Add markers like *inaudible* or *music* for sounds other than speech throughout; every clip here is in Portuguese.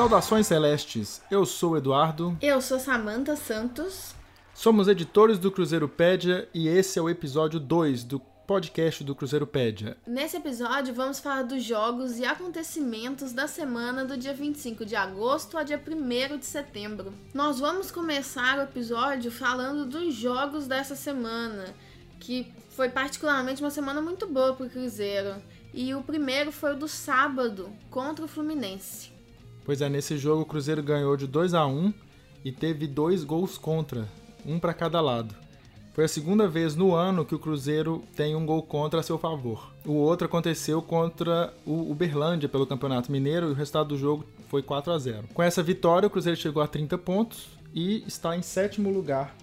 Saudações celestes, eu sou o Eduardo, Eu sou Samantha Santos. somos editores do Cruzeiropédia e esse é o episódio 2 do podcast do Cruzeiropédia. Nesse episódio vamos falar dos jogos e acontecimentos da semana do dia 25 de agosto ao dia 1 de setembro. Nós vamos começar o episódio falando dos jogos dessa semana, que foi particularmente uma semana muito boa para o Cruzeiro. E o primeiro foi o do sábado contra o Fluminense. Pois é, nesse jogo o Cruzeiro ganhou de 2 a 1 e teve dois gols contra, um para cada lado. Foi a segunda vez no ano que o Cruzeiro tem um gol contra a seu favor. O outro aconteceu contra o Uberlândia pelo Campeonato Mineiro e o resultado do jogo foi 4 a 0. Com essa vitória, o Cruzeiro chegou a 30 pontos e está em sétimo lugar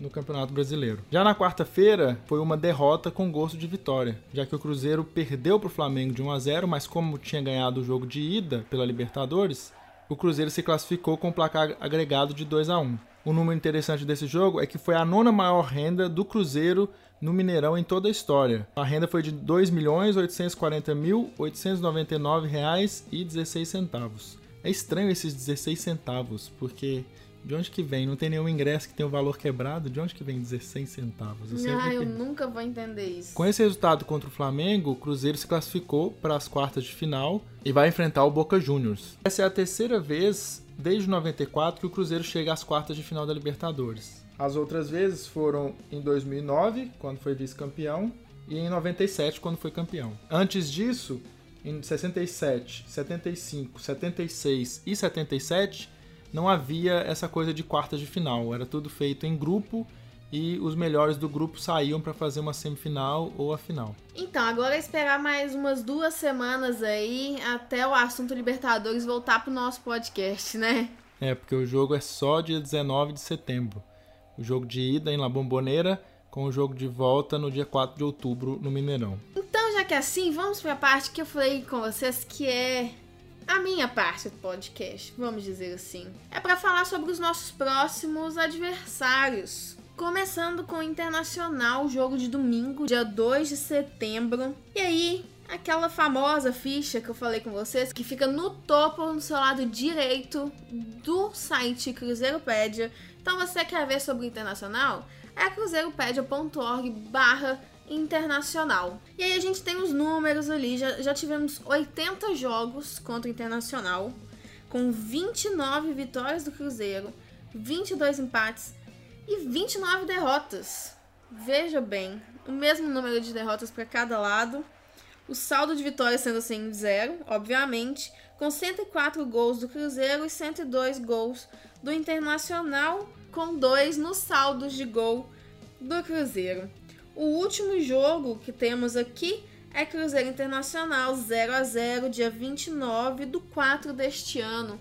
no Campeonato Brasileiro. Já na quarta-feira, foi uma derrota com gosto de vitória, já que o Cruzeiro perdeu para o Flamengo de 1 a 0, mas como tinha ganhado o jogo de ida pela Libertadores, o Cruzeiro se classificou com um placar agregado de 2 a 1. O número interessante desse jogo é que foi a nona maior renda do Cruzeiro no Mineirão em toda a história. A renda foi de R$ 2.840.899,16. É estranho esses 16 centavos, porque de onde que vem? Não tem nenhum ingresso que tenha o valor quebrado. De onde que vem 16 centavos? Eu Ah, eu nunca vou entender isso. Com esse resultado contra o Flamengo, o Cruzeiro se classificou para as quartas de final e vai enfrentar o Boca Juniors. Essa é a terceira vez desde 94 que o Cruzeiro chega às quartas de final da Libertadores. As outras vezes foram em 2009, quando foi vice-campeão, e em 97, quando foi campeão. Antes disso, em 67, 75, 76 e 77, não havia essa coisa de quartas de final. Era tudo feito em grupo e os melhores do grupo saíam para fazer uma semifinal ou a final. Então, agora é esperar mais umas duas semanas aí até o assunto Libertadores voltar pro nosso podcast, né? É, porque o jogo é só dia 19 de setembro. O jogo de ida em La Bombonera com o jogo de volta no dia 4 de outubro no Mineirão. Então, já que é assim, vamos pra parte que eu falei com vocês, que é a minha parte do podcast, vamos dizer assim. É pra falar sobre os nossos próximos adversários. Começando com o Internacional, jogo de domingo, dia 2 de setembro. E aí, aquela famosa ficha que eu falei com vocês, que fica no topo, no seu lado direito do site Cruzeiropédia. Então, você quer ver sobre o Internacional? É cruzeiropedia.org barra internacional. E aí a gente tem os números ali, já, já tivemos 80 jogos contra o Internacional, com 29 vitórias do Cruzeiro, 22 empates e 29 derrotas. Veja bem, o mesmo número de derrotas para cada lado. O saldo de vitórias sendo assim zero, obviamente, com 104 gols do Cruzeiro e 102 gols do Internacional, com dois no saldo de gol do Cruzeiro. O último jogo que temos aqui é Cruzeiro Internacional 0 a 0 dia 29 do 4 deste ano.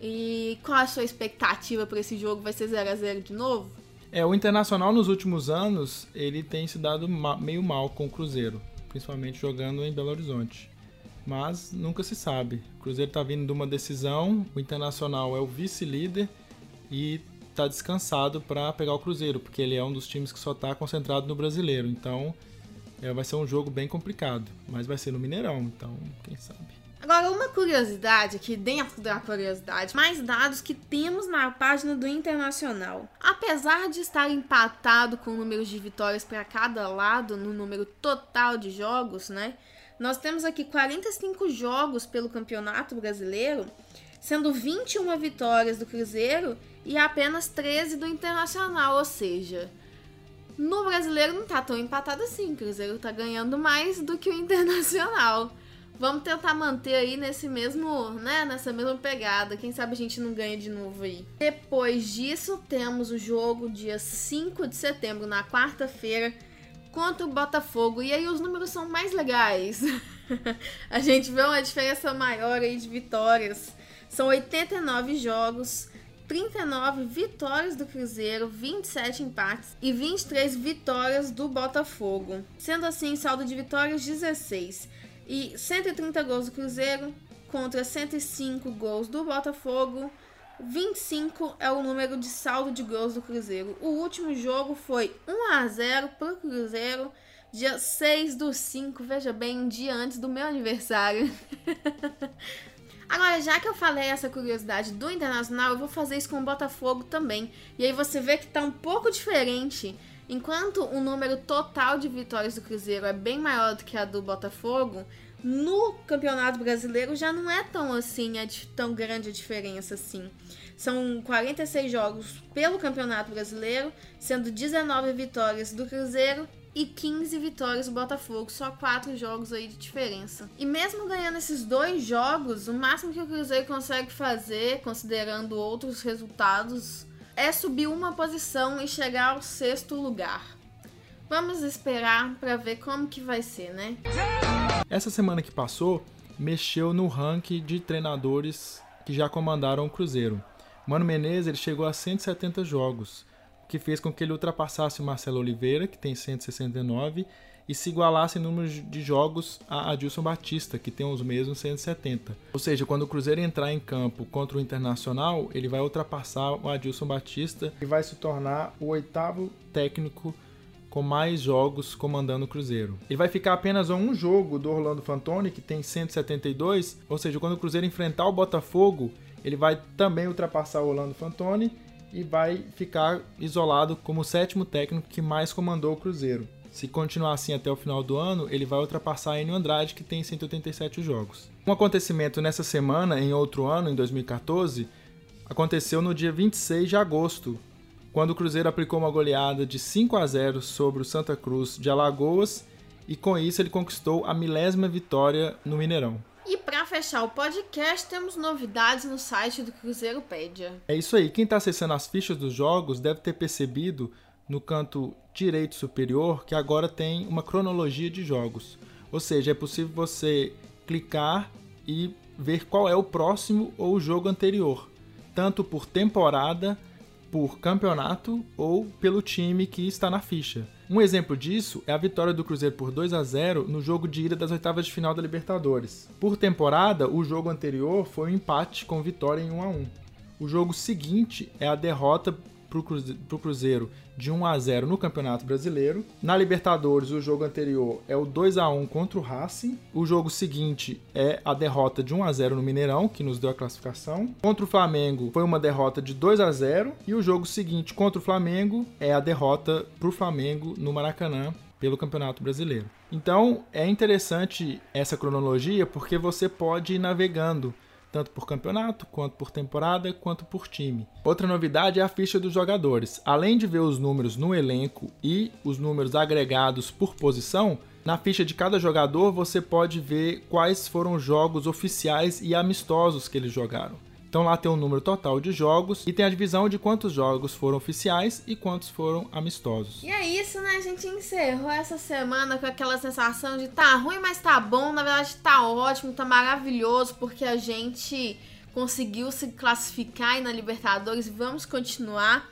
E qual a sua expectativa para esse jogo? Vai ser 0 a 0 de novo? É, o Internacional nos últimos anos, ele tem se dado ma- meio mal com o Cruzeiro, principalmente jogando em Belo Horizonte. Mas nunca se sabe. O Cruzeiro tá vindo de uma decisão, o Internacional é o vice-líder e tá descansado para pegar o Cruzeiro, porque ele é um dos times que só tá concentrado no Brasileiro. Então, é, vai ser um jogo bem complicado, mas vai ser no Mineirão, então quem sabe. Agora, uma curiosidade aqui dentro da curiosidade, mais dados que temos na página do Internacional. Apesar de estar empatado com números de vitórias para cada lado no número total de jogos, né? Nós temos aqui 45 jogos pelo Campeonato Brasileiro, sendo 21 vitórias do Cruzeiro e apenas 13 do Internacional, ou seja, no brasileiro não tá tão empatado assim. O Cruzeiro tá ganhando mais do que o Internacional. Vamos tentar manter aí nesse mesmo, né, nessa mesma pegada. Quem sabe a gente não ganha de novo aí. Depois disso, temos o jogo dia 5 de setembro, na quarta-feira, contra o Botafogo. E aí os números são mais legais. *laughs* a gente vê uma diferença maior aí de vitórias. São 89 jogos, 39 vitórias do Cruzeiro, 27 empates e 23 vitórias do Botafogo. Sendo assim, saldo de vitórias 16 e 130 gols do Cruzeiro contra 105 gols do Botafogo. 25 é o número de saldo de gols do Cruzeiro. O último jogo foi 1 a 0 para o Cruzeiro, dia 6 do 5, veja bem, um dia antes do meu aniversário. *laughs* Agora, já que eu falei essa curiosidade do Internacional, eu vou fazer isso com o Botafogo também. E aí você vê que tá um pouco diferente. Enquanto o número total de vitórias do Cruzeiro é bem maior do que a do Botafogo, no Campeonato Brasileiro já não é tão assim, é tão grande a diferença assim. São 46 jogos pelo Campeonato Brasileiro, sendo 19 vitórias do Cruzeiro e 15 vitórias do Botafogo, só 4 jogos aí de diferença. E mesmo ganhando esses dois jogos, o máximo que o Cruzeiro consegue fazer, considerando outros resultados, é subir uma posição e chegar ao sexto lugar. Vamos esperar para ver como que vai ser, né? Essa semana que passou, mexeu no ranking de treinadores que já comandaram o Cruzeiro. Mano Menezes ele chegou a 170 jogos que fez com que ele ultrapassasse o Marcelo Oliveira, que tem 169, e se igualasse em número de jogos a Adilson Batista, que tem os mesmos 170. Ou seja, quando o Cruzeiro entrar em campo contra o Internacional, ele vai ultrapassar o Adilson Batista e vai se tornar o oitavo técnico com mais jogos comandando o Cruzeiro. Ele vai ficar apenas a um jogo do Orlando Fantoni, que tem 172, ou seja, quando o Cruzeiro enfrentar o Botafogo, ele vai também ultrapassar o Orlando Fantoni e vai ficar isolado como o sétimo técnico que mais comandou o Cruzeiro. Se continuar assim até o final do ano, ele vai ultrapassar Enio Andrade, que tem 187 jogos. Um acontecimento nessa semana, em outro ano, em 2014, aconteceu no dia 26 de agosto, quando o Cruzeiro aplicou uma goleada de 5 a 0 sobre o Santa Cruz de Alagoas e com isso ele conquistou a milésima vitória no Mineirão. Para fechar o podcast, temos novidades no site do Cruzeiro Pédia. É isso aí. Quem está acessando as fichas dos jogos deve ter percebido no canto direito superior que agora tem uma cronologia de jogos. Ou seja, é possível você clicar e ver qual é o próximo ou o jogo anterior, tanto por temporada, por campeonato ou pelo time que está na ficha. Um exemplo disso é a vitória do Cruzeiro por 2 a 0 no jogo de ida das oitavas de final da Libertadores. Por temporada, o jogo anterior foi um empate com vitória em 1 a 1. O jogo seguinte é a derrota para o Cruzeiro de 1 a 0 no Campeonato Brasileiro. Na Libertadores, o jogo anterior é o 2 a 1 contra o Racing. O jogo seguinte é a derrota de 1 a 0 no Mineirão, que nos deu a classificação. Contra o Flamengo foi uma derrota de 2 a 0 e o jogo seguinte contra o Flamengo é a derrota para o Flamengo no Maracanã pelo Campeonato Brasileiro. Então, é interessante essa cronologia porque você pode ir navegando tanto por campeonato, quanto por temporada, quanto por time. Outra novidade é a ficha dos jogadores. Além de ver os números no elenco e os números agregados por posição, na ficha de cada jogador você pode ver quais foram os jogos oficiais e amistosos que eles jogaram. Então lá tem o número total de jogos e tem a divisão de quantos jogos foram oficiais e quantos foram amistosos. E é isso, né? A gente encerrou essa semana com aquela sensação de tá ruim, mas tá bom. Na verdade, tá ótimo, tá maravilhoso, porque a gente conseguiu se classificar aí na Libertadores. Vamos continuar.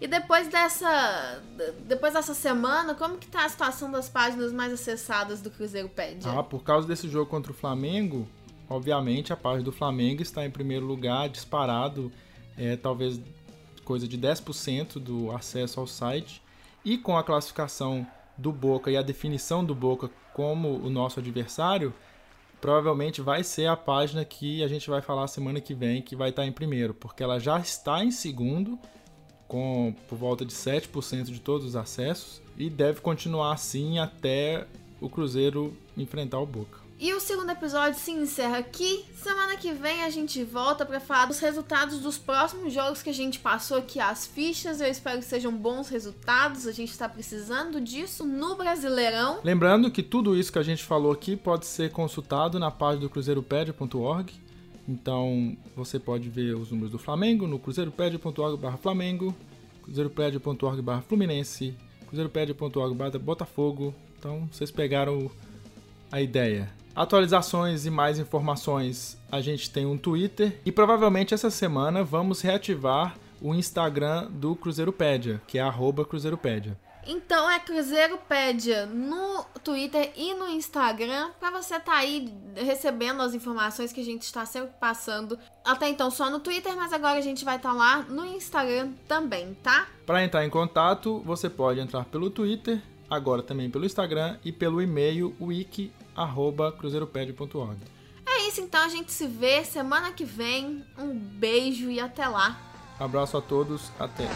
E depois dessa depois dessa semana, como que tá a situação das páginas mais acessadas do Cruzeiro Pede? Ah, por causa desse jogo contra o Flamengo, obviamente a página do Flamengo está em primeiro lugar, disparado, é, talvez coisa de 10% do acesso ao site. E com a classificação do Boca e a definição do Boca como o nosso adversário, provavelmente vai ser a página que a gente vai falar semana que vem que vai estar em primeiro, porque ela já está em segundo, com por volta de 7% de todos os acessos, e deve continuar assim até o Cruzeiro enfrentar o Boca. E o segundo episódio se encerra aqui. Semana que vem a gente volta para falar dos resultados dos próximos jogos que a gente passou aqui, as fichas. Eu espero que sejam bons resultados. A gente está precisando disso no Brasileirão. Lembrando que tudo isso que a gente falou aqui pode ser consultado na página do cruzeiropédia.org. Então você pode ver os números do Flamengo no cruzeiropédia.org/flamengo, cruzeiropédia.org/fluminense, cruzeiropédia.org/botafogo. Então vocês pegaram a ideia. Atualizações e mais informações, a gente tem um Twitter e provavelmente essa semana vamos reativar o Instagram do Cruzeiropédia, que é @cruzeiropédia. Então é Cruzeiropédia no Twitter e no Instagram para você estar tá aí recebendo as informações que a gente está sempre passando. Até então só no Twitter, mas agora a gente vai estar tá lá no Instagram também, tá? Para entrar em contato, você pode entrar pelo Twitter, agora também pelo Instagram e pelo e-mail wiki@cruzeiroped.org. É isso isso então, a gente se vê semana que vem. Um beijo e até lá. Abraço a todos, até.